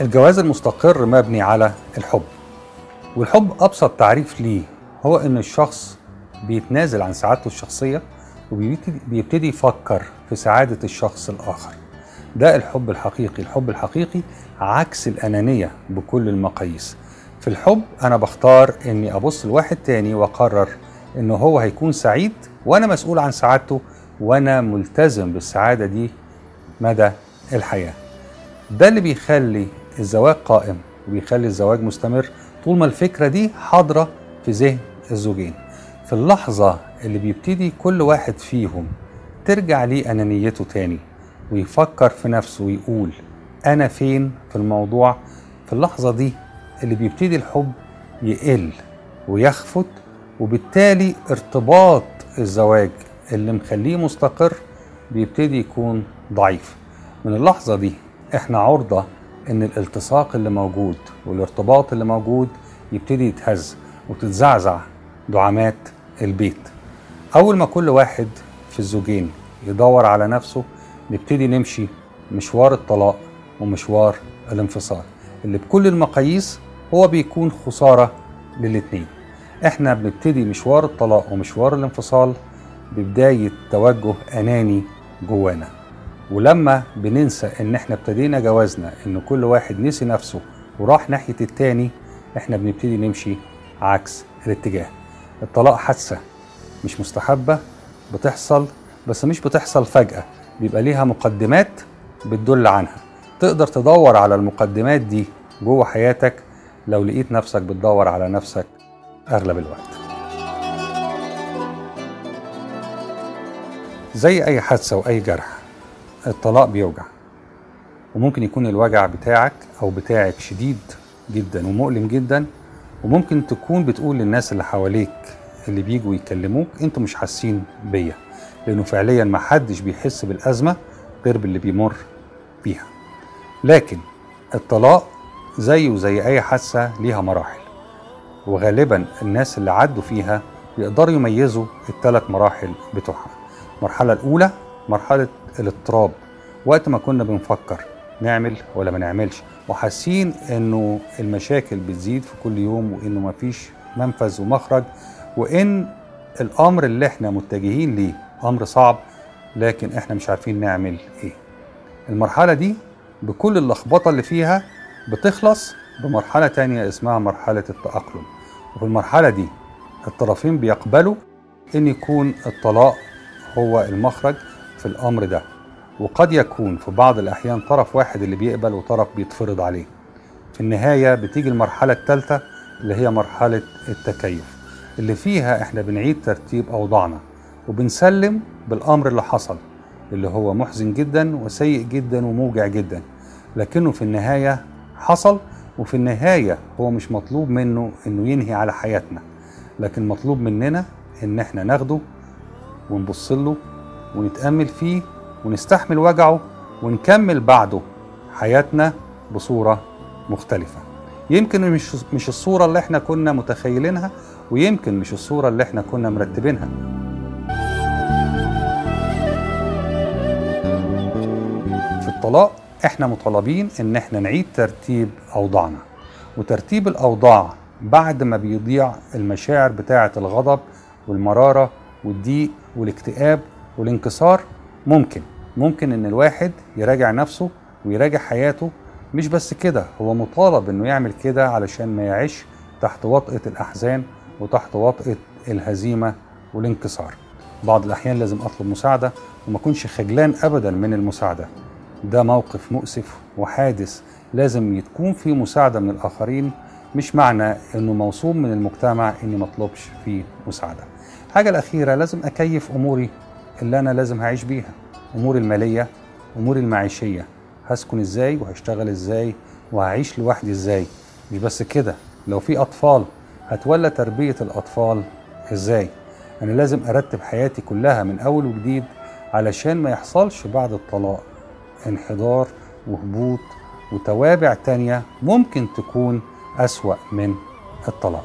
الجواز المستقر مبني على الحب والحب أبسط تعريف ليه هو إن الشخص بيتنازل عن سعادته الشخصية وبيبتدي يفكر في سعادة الشخص الآخر. ده الحب الحقيقي الحب الحقيقي عكس الأنانية بكل المقاييس. في الحب أنا بختار إني أبص لواحد تاني وأقرر إنه هو هيكون سعيد وأنا مسؤول عن سعادته وأنا ملتزم بالسعادة دي مدى الحياة. ده اللي بيخلي الزواج قائم وبيخلي الزواج مستمر طول ما الفكرة دي حاضرة في ذهن الزوجين. في اللحظة اللي بيبتدي كل واحد فيهم ترجع ليه أنانيته تاني ويفكر في نفسه ويقول أنا فين في الموضوع في اللحظة دي اللي بيبتدي الحب يقل ويخفت وبالتالي ارتباط الزواج اللي مخليه مستقر بيبتدي يكون ضعيف. من اللحظة دي إحنا عرضة إن الالتصاق اللي موجود والارتباط اللي موجود يبتدي يتهز وتتزعزع دعامات البيت. أول ما كل واحد في الزوجين يدور على نفسه نبتدي نمشي مشوار الطلاق ومشوار الانفصال اللي بكل المقاييس هو بيكون خسارة للاتنين. إحنا بنبتدي مشوار الطلاق ومشوار الانفصال ببداية توجه أناني جوانا. ولما بننسى إن إحنا ابتدينا جوازنا إن كل واحد نسي نفسه وراح ناحية التاني إحنا بنبتدي نمشي عكس الاتجاه. الطلاق حادثة مش مستحبة بتحصل بس مش بتحصل فجأة بيبقى ليها مقدمات بتدل عنها. تقدر تدور على المقدمات دي جوه حياتك لو لقيت نفسك بتدور على نفسك أغلب الوقت. زي أي حادثة وأي جرح الطلاق بيوجع. وممكن يكون الوجع بتاعك أو بتاعك شديد جدا ومؤلم جدا. وممكن تكون بتقول للناس اللي حواليك اللي بيجوا يكلموك أنتوا مش حاسين بيا. لأنه فعليا ما حدش بيحس بالأزمة غير باللي بيمر بيها. لكن الطلاق زيه زي أي حادثة ليها مراحل. وغالبا الناس اللي عدوا فيها يقدروا يميزوا الثلاث مراحل بتوعها. المرحلة الأولى مرحلة الاضطراب. وقت ما كنا بنفكر نعمل ولا ما نعملش وحاسين إنه المشاكل بتزيد في كل يوم وإنه مفيش منفذ ومخرج وإن الأمر اللي إحنا متجهين ليه أمر صعب لكن إحنا مش عارفين نعمل إيه. المرحلة دي بكل اللخبطة اللي فيها بتخلص بمرحلة تانية اسمها مرحلة التأقلم. وفي المرحلة دي الطرفين بيقبلوا إن يكون الطلاق هو المخرج في الأمر ده. وقد يكون في بعض الأحيان طرف واحد اللي بيقبل وطرف بيتفرض عليه. في النهاية بتيجي المرحلة الثالثة اللي هي مرحلة التكيف اللي فيها إحنا بنعيد ترتيب أوضاعنا وبنسلم بالأمر اللي حصل اللي هو محزن جدا وسيء جدا وموجع جدا. لكنه في النهاية حصل وفي النهاية هو مش مطلوب منه إنه ينهي على حياتنا لكن مطلوب مننا إن إحنا ناخده ونبص له ونتأمل فيه ونستحمل وجعه ونكمل بعده حياتنا بصورة مختلفة. يمكن مش مش الصورة اللي إحنا كنا متخيلينها ويمكن مش الصورة اللي إحنا كنا مرتبينها. في الطلاق إحنا مطالبين ان إحنا نعيد ترتيب أوضاعنا. وترتيب الأوضاع بعد ما بيضيع المشاعر بتاعة الغضب والمرارة والضيق والاكتئاب والانكسار ممكن ممكن إن الواحد يراجع نفسه ويراجع حياته. مش بس كده هو مطالب إنه يعمل كده علشان ما يعيش تحت وطأة الأحزان وتحت وطأة الهزيمة والانكسار. بعض الأحيان لازم أطلب مساعدة وما أكونش خجلان ابدا من المساعدة. ده موقف مؤسف وحادث لازم تكون في مساعدة من الآخرين مش معنى إنه موصوم من المجتمع إني مطلبش فيه مساعدة. الحاجة الأخيرة لازم أكيف أموري اللي أنا لازم هعيش بيها. أموري المالية أموري المعيشية. هسكن إزاي وهشتغل إزاي وهعيش لوحدي إزاي؟ مش بس كده لو في أطفال هتولى تربية الأطفال إزاي؟ أنا لازم أرتب حياتي كلها من أول وجديد علشان ما يحصلش بعد الطلاق. انحدار وهبوط وتوابع تانية ممكن تكون أسوأ من الطلاق.